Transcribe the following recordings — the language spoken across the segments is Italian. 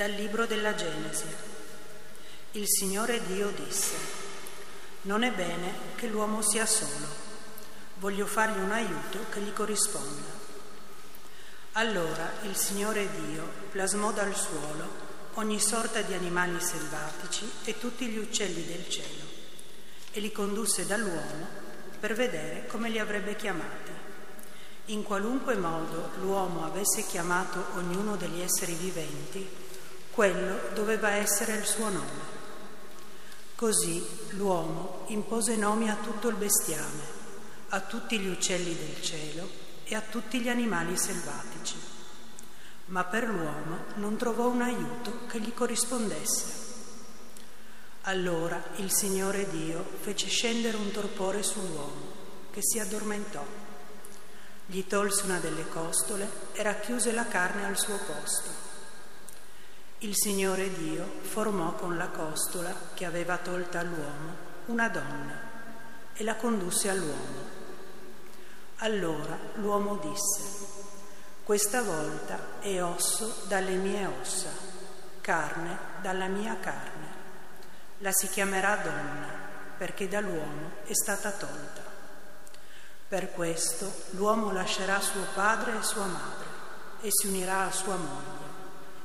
Dal libro della Genesi. Il Signore Dio disse, non è bene che l'uomo sia solo, voglio fargli un aiuto che gli corrisponda. Allora il Signore Dio plasmò dal suolo ogni sorta di animali selvatici e tutti gli uccelli del cielo e li condusse dall'uomo per vedere come li avrebbe chiamati. In qualunque modo l'uomo avesse chiamato ognuno degli esseri viventi, quello doveva essere il suo nome. Così l'uomo impose nomi a tutto il bestiame, a tutti gli uccelli del cielo e a tutti gli animali selvatici. Ma per l'uomo non trovò un aiuto che gli corrispondesse. Allora il Signore Dio fece scendere un torpore sull'uomo, che si addormentò. Gli tolse una delle costole e racchiuse la carne al suo posto. Il Signore Dio formò con la costola che aveva tolta all'uomo una donna e la condusse all'uomo. Allora l'uomo disse, questa volta è osso dalle mie ossa, carne dalla mia carne. La si chiamerà donna perché dall'uomo è stata tolta. Per questo l'uomo lascerà suo padre e sua madre e si unirà a sua moglie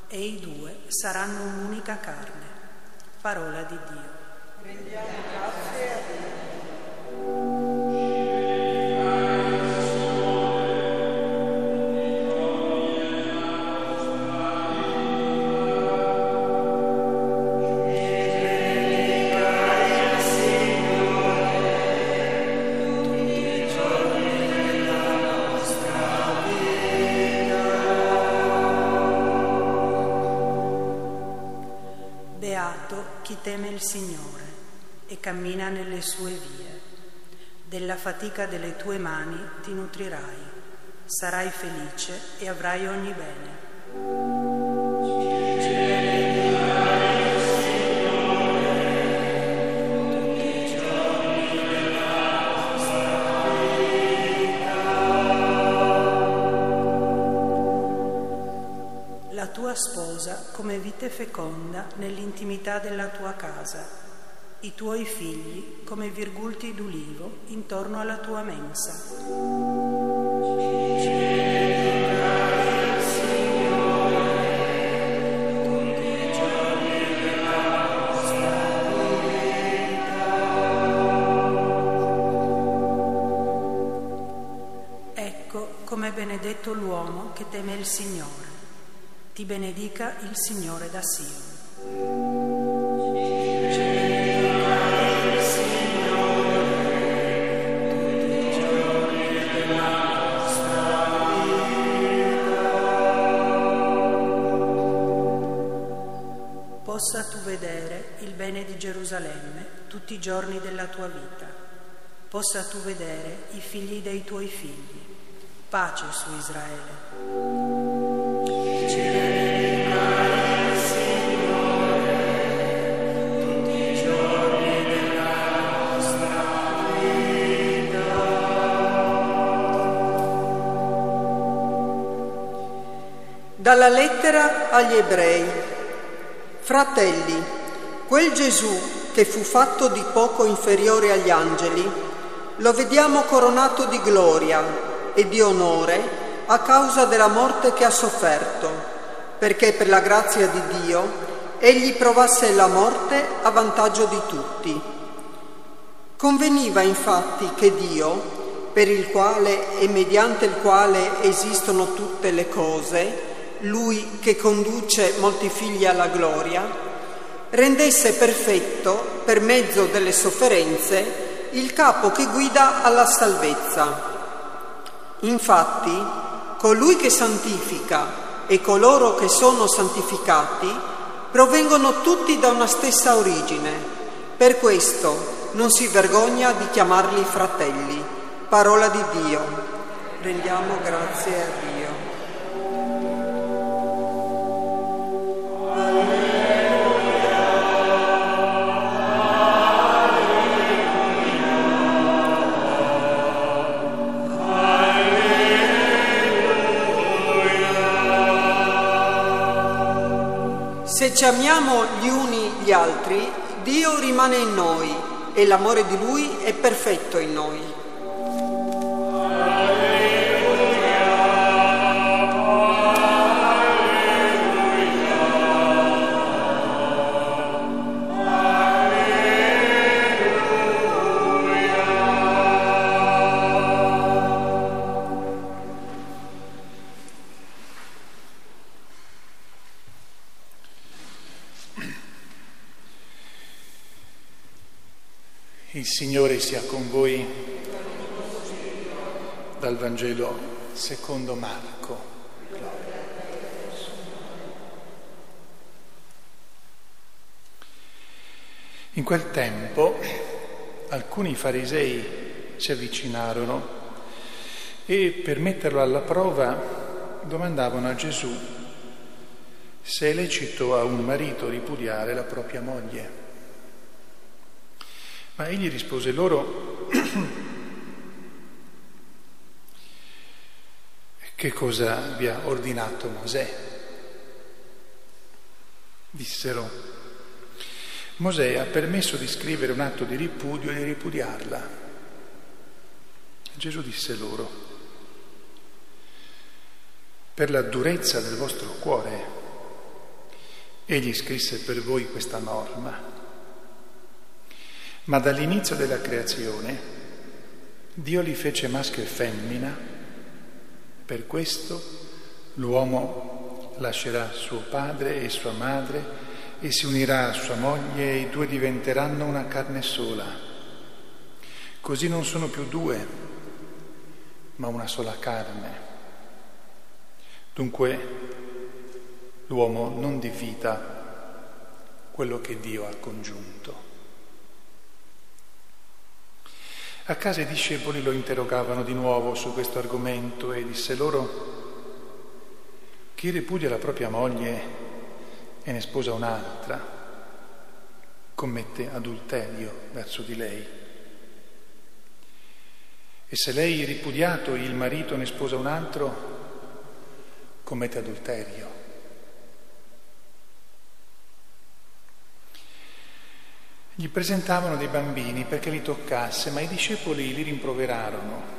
e i due saranno un'unica carne. Parola di Dio. Rendiamo cammina nelle sue vie. Della fatica delle tue mani ti nutrirai, sarai felice e avrai ogni bene. tua sposa come vite feconda nell'intimità della tua casa, i tuoi figli come virgulti d'ulivo intorno alla tua mensa. Ecco come benedetto l'uomo che teme il Signore. Ti benedica il Signore da Sion. Gerusalemme tutti i giorni della tua vita. Possa tu vedere i figli dei tuoi figli. Pace su Israele. Dalla lettera agli ebrei. Fratelli, quel Gesù che fu fatto di poco inferiore agli angeli, lo vediamo coronato di gloria e di onore a causa della morte che ha sofferto, perché per la grazia di Dio egli provasse la morte a vantaggio di tutti. Conveniva infatti che Dio, per il quale e mediante il quale esistono tutte le cose, lui che conduce molti figli alla gloria, rendesse perfetto, per mezzo delle sofferenze, il capo che guida alla salvezza. Infatti, colui che santifica e coloro che sono santificati provengono tutti da una stessa origine. Per questo non si vergogna di chiamarli fratelli. Parola di Dio. Rendiamo grazie a Dio. Ci amiamo gli uni gli altri, Dio rimane in noi e l'amore di Lui è perfetto in noi. Il Signore sia con voi dal Vangelo secondo Marco. In quel tempo alcuni farisei si avvicinarono e per metterlo alla prova domandavano a Gesù se è lecito a un marito ripudiare la propria moglie. Ma egli rispose loro, che cosa vi ha ordinato Mosè? Dissero, Mosè ha permesso di scrivere un atto di ripudio e di ripudiarla. Gesù disse loro, per la durezza del vostro cuore, egli scrisse per voi questa norma. Ma dall'inizio della creazione Dio li fece maschio e femmina, per questo l'uomo lascerà suo padre e sua madre e si unirà a sua moglie e i due diventeranno una carne sola. Così non sono più due, ma una sola carne. Dunque l'uomo non divida quello che Dio ha congiunto. A casa i discepoli lo interrogavano di nuovo su questo argomento e disse loro, chi ripudia la propria moglie e ne sposa un'altra, commette adulterio verso di lei. E se lei ripudiato il marito ne sposa un altro, commette adulterio. Gli presentavano dei bambini perché li toccasse, ma i discepoli li rimproverarono.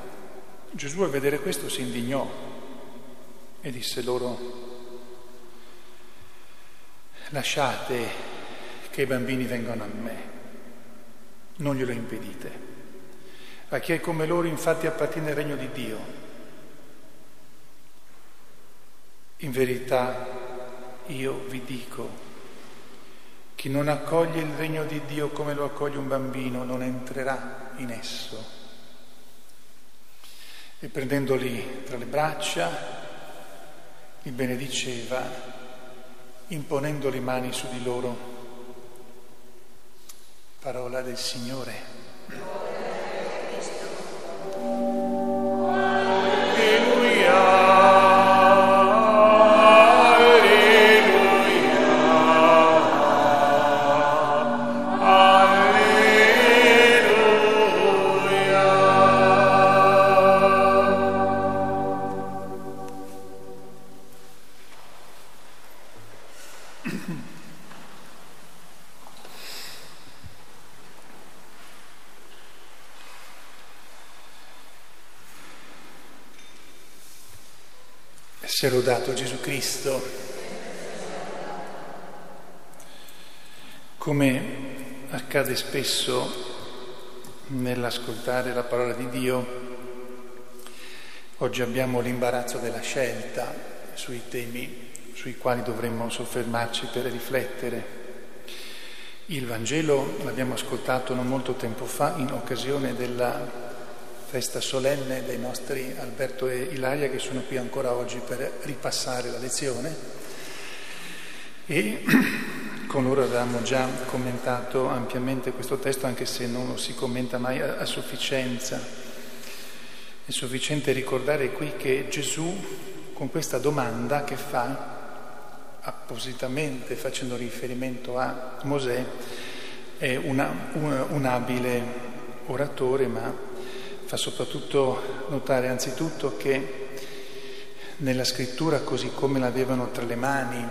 Gesù al vedere questo si indignò e disse loro, lasciate che i bambini vengano a me, non glielo impedite. A chi è come loro infatti appartiene il regno di Dio. In verità io vi dico, chi non accoglie il regno di Dio come lo accoglie un bambino non entrerà in esso. E prendendoli tra le braccia, li benediceva, imponendo le mani su di loro. Parola del Signore. Cristo. Come accade spesso nell'ascoltare la parola di Dio, oggi abbiamo l'imbarazzo della scelta sui temi sui quali dovremmo soffermarci per riflettere. Il Vangelo l'abbiamo ascoltato non molto tempo fa in occasione della festa solenne dei nostri Alberto e Ilaria che sono qui ancora oggi per ripassare la lezione e con loro avevamo già commentato ampiamente questo testo anche se non lo si commenta mai a, sufficienza. È sufficiente ricordare qui che Gesù con questa domanda che fa appositamente facendo riferimento a Mosè è una, un, un abile oratore ma fa soprattutto notare anzitutto che nella scrittura, così come l'avevano tra le mani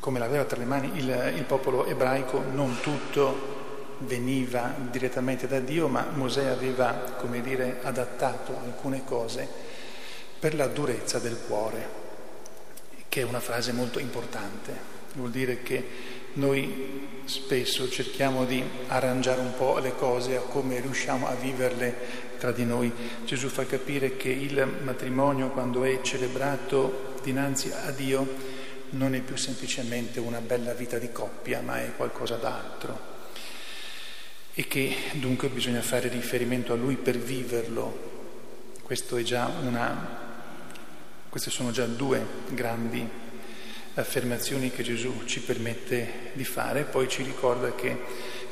come l'aveva tra le mani il, il popolo ebraico, non tutto veniva direttamente da Dio, ma Mosè aveva, come dire, adattato alcune cose per la durezza del cuore, che è una frase molto importante. Vuol dire che noi spesso cerchiamo di arrangiare un po' le cose a come riusciamo a viverle tra di noi. Gesù fa capire che il matrimonio, quando è celebrato dinanzi a Dio, non è più semplicemente una bella vita di coppia, ma è qualcosa d'altro. E che dunque bisogna fare riferimento a Lui per viverlo. Una, queste sono già due grandi affermazioni che Gesù ci permette di fare, poi ci ricorda che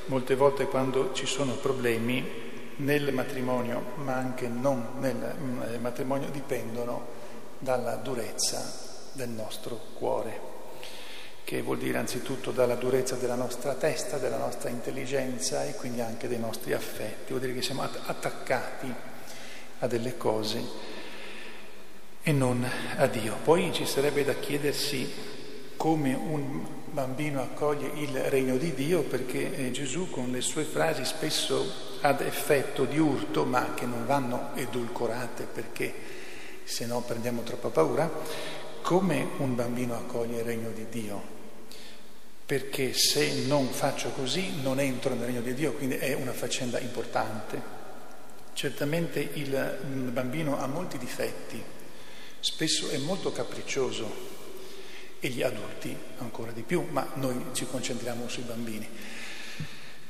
molte volte quando ci sono problemi nel matrimonio, ma anche non nel matrimonio, dipendono dalla durezza del nostro cuore, che vuol dire anzitutto dalla durezza della nostra testa, della nostra intelligenza e quindi anche dei nostri affetti, vuol dire che siamo attaccati a delle cose e non a Dio. Poi ci sarebbe da chiedersi come un bambino accoglie il regno di Dio perché eh, Gesù con le sue frasi spesso ad effetto di urto ma che non vanno edulcorate perché se no prendiamo troppa paura, come un bambino accoglie il regno di Dio. Perché se non faccio così non entro nel regno di Dio, quindi è una faccenda importante. Certamente il bambino ha molti difetti, spesso è molto capriccioso, e gli adulti ancora di più, ma noi ci concentriamo sui bambini.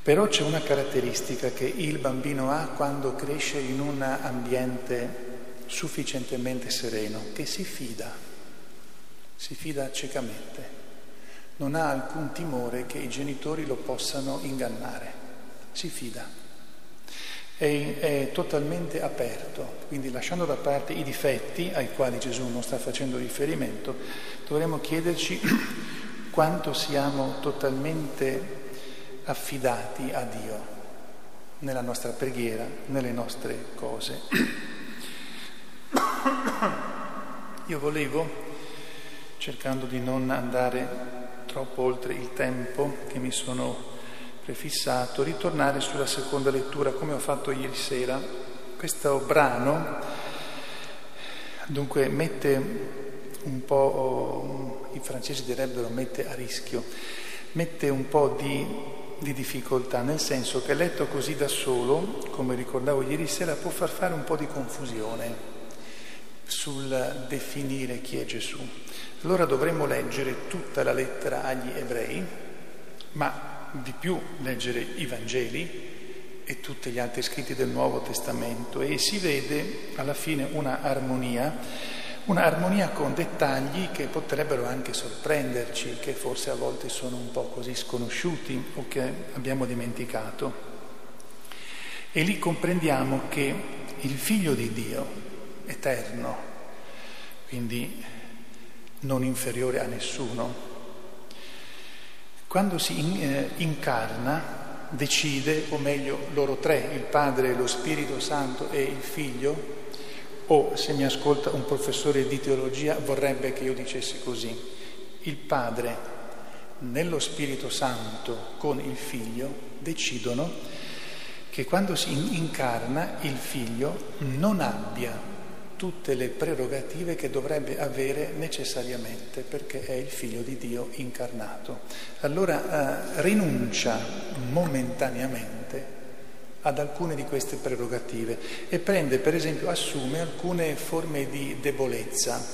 Però c'è una caratteristica che il bambino ha quando cresce in un ambiente sufficientemente sereno, che si fida, si fida ciecamente, non ha alcun timore che i genitori lo possano ingannare, si fida è, è, totalmente aperto, quindi lasciando da parte i difetti ai quali Gesù non sta facendo riferimento, dovremmo chiederci quanto siamo totalmente affidati a Dio nella nostra preghiera, nelle nostre cose. Io volevo, cercando di non andare troppo oltre il tempo che mi sono prefissato, ritornare sulla seconda lettura come ho fatto ieri sera. Questo brano dunque mette un po', i francesi direbbero mette a rischio, mette un po' di, di difficoltà, nel senso che letto così da solo, come ricordavo ieri sera, può far fare un po' di confusione sul definire chi è Gesù. Allora dovremmo leggere tutta la lettera agli ebrei, ma di più leggere i Vangeli e tutti gli altri scritti del Nuovo Testamento e si vede alla fine una armonia, una armonia con dettagli che potrebbero anche sorprenderci, che forse a volte sono un po' così sconosciuti o che abbiamo dimenticato. E lì comprendiamo che il Figlio di Dio, eterno, quindi non inferiore a nessuno, quando si eh, incarna, decide, o meglio loro tre, il Padre, lo Spirito Santo e il Figlio, o se mi ascolta un professore di teologia vorrebbe che io dicessi così, il Padre nello Spirito Santo con il Figlio decidono che quando si incarna il Figlio non abbia tutte le prerogative che dovrebbe avere necessariamente perché è il figlio di Dio incarnato. Allora eh, rinuncia momentaneamente ad alcune di queste prerogative e prende, per esempio, assume alcune forme di debolezza,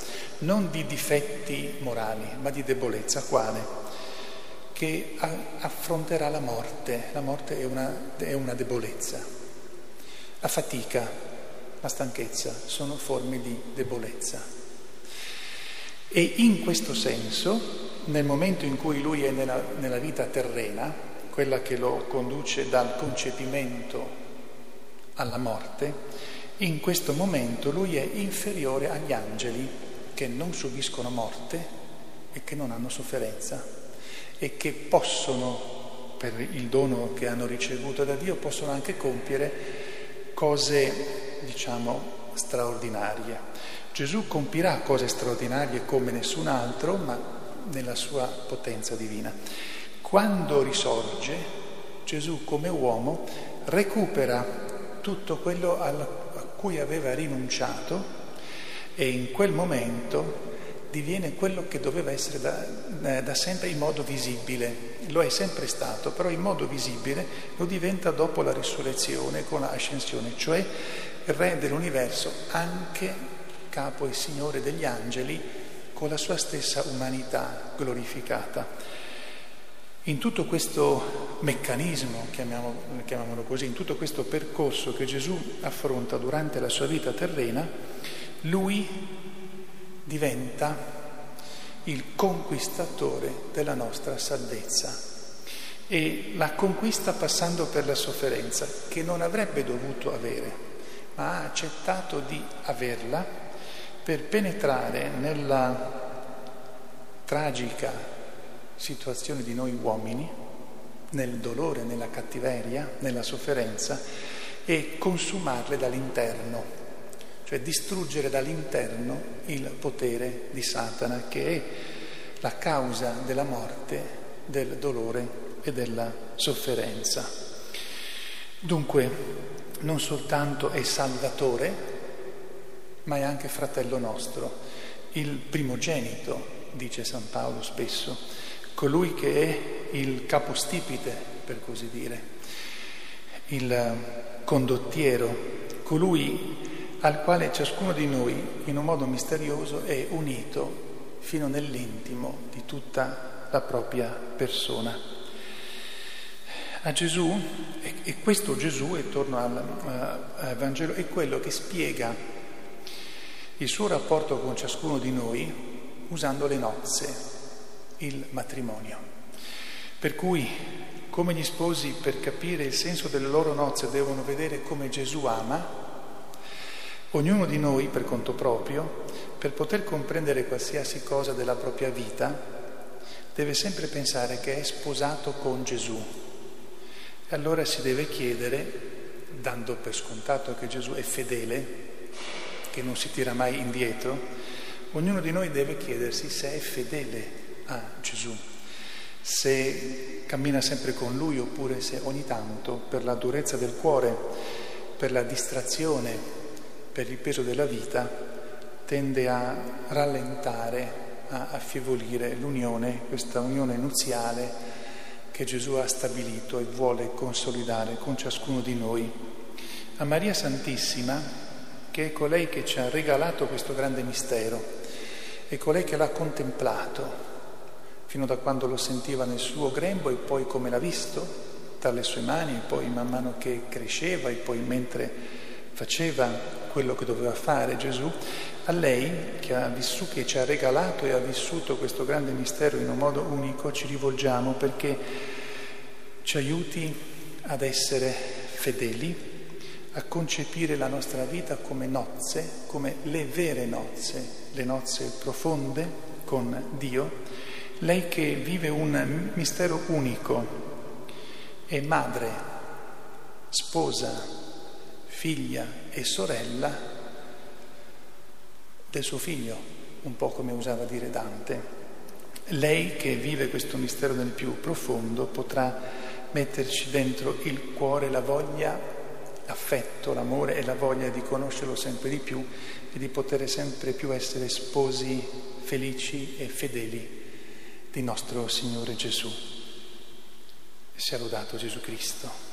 non di difetti morali, ma di debolezza. Quale? Che affronterà la morte. La morte è una, è una debolezza. La fatica, la stanchezza, sono forme di debolezza. E in questo senso, nel momento in cui lui è nella, nella vita terrena, quella che lo conduce dal concepimento alla morte, in questo momento lui è inferiore agli angeli che non subiscono morte e che non hanno sofferenza e che possono, per il dono che hanno ricevuto da Dio, possono anche compiere cose diciamo, straordinarie. Gesù compirà cose straordinarie come nessun altro, ma nella sua potenza divina. Quando risorge, Gesù come uomo recupera tutto quello a cui aveva rinunciato e in quel momento diviene quello che doveva essere da, eh, da, sempre in modo visibile. Lo è sempre stato, però in modo visibile lo diventa dopo la risurrezione con l'ascensione, cioè Re dell'universo, anche capo e Signore degli angeli, con la sua stessa umanità glorificata. In tutto questo meccanismo, chiamiamolo, chiamiamolo così, in tutto questo percorso che Gesù affronta durante la sua vita terrena, lui diventa il conquistatore della nostra salvezza e la conquista passando per la sofferenza che non avrebbe dovuto avere, ma ha accettato di averla per penetrare nella tragica situazione di noi uomini, nel dolore, nella cattiveria, nella sofferenza e consumarle dall'interno cioè distruggere dall'interno il potere di Satana che è la causa della morte, del dolore e della sofferenza. Dunque non soltanto è salvatore, ma è anche fratello nostro, il primogenito, dice San Paolo spesso, colui che è il capostipite, per così dire, il condottiero, colui al quale ciascuno di noi in un modo misterioso è unito fino nell'intimo di tutta la propria persona. A Gesù, e questo Gesù, e torno al, al Vangelo, è quello che spiega il suo rapporto con ciascuno di noi usando le nozze, il matrimonio. Per cui, come gli sposi per capire il senso delle loro nozze devono vedere come Gesù ama, Ognuno di noi, per conto proprio, per poter comprendere qualsiasi cosa della propria vita, deve sempre pensare che è sposato con Gesù. Allora si deve chiedere, dando per scontato che Gesù è fedele, che non si tira mai indietro, ognuno di noi deve chiedersi se è fedele a Gesù, se cammina sempre con Lui oppure se ogni tanto, per la durezza del cuore, per la distrazione, per il peso della vita tende a rallentare, a affievolire l'unione, questa unione nuziale che Gesù ha stabilito e vuole consolidare con ciascuno di noi. A Maria Santissima, che è colei che ci ha regalato questo grande mistero, è colei che l'ha contemplato fino da quando lo sentiva nel suo grembo e poi come l'ha visto tra le sue mani, e poi man mano che cresceva e poi mentre faceva quello che doveva fare Gesù, a lei che, ha vissuto, che ci ha regalato e ha vissuto questo grande mistero in un modo unico, ci rivolgiamo perché ci aiuti ad essere fedeli, a concepire la nostra vita come nozze, come le vere nozze, le nozze profonde con Dio, lei che vive un mistero unico, è madre, sposa, figlia e sorella del suo figlio, un po' come usava dire Dante. Lei che vive questo mistero nel più profondo potrà metterci dentro il cuore la voglia, l'affetto, l'amore e la voglia di conoscerlo sempre di più e di poter sempre più essere sposi felici e fedeli di nostro Signore Gesù. Sia lodato Gesù Cristo.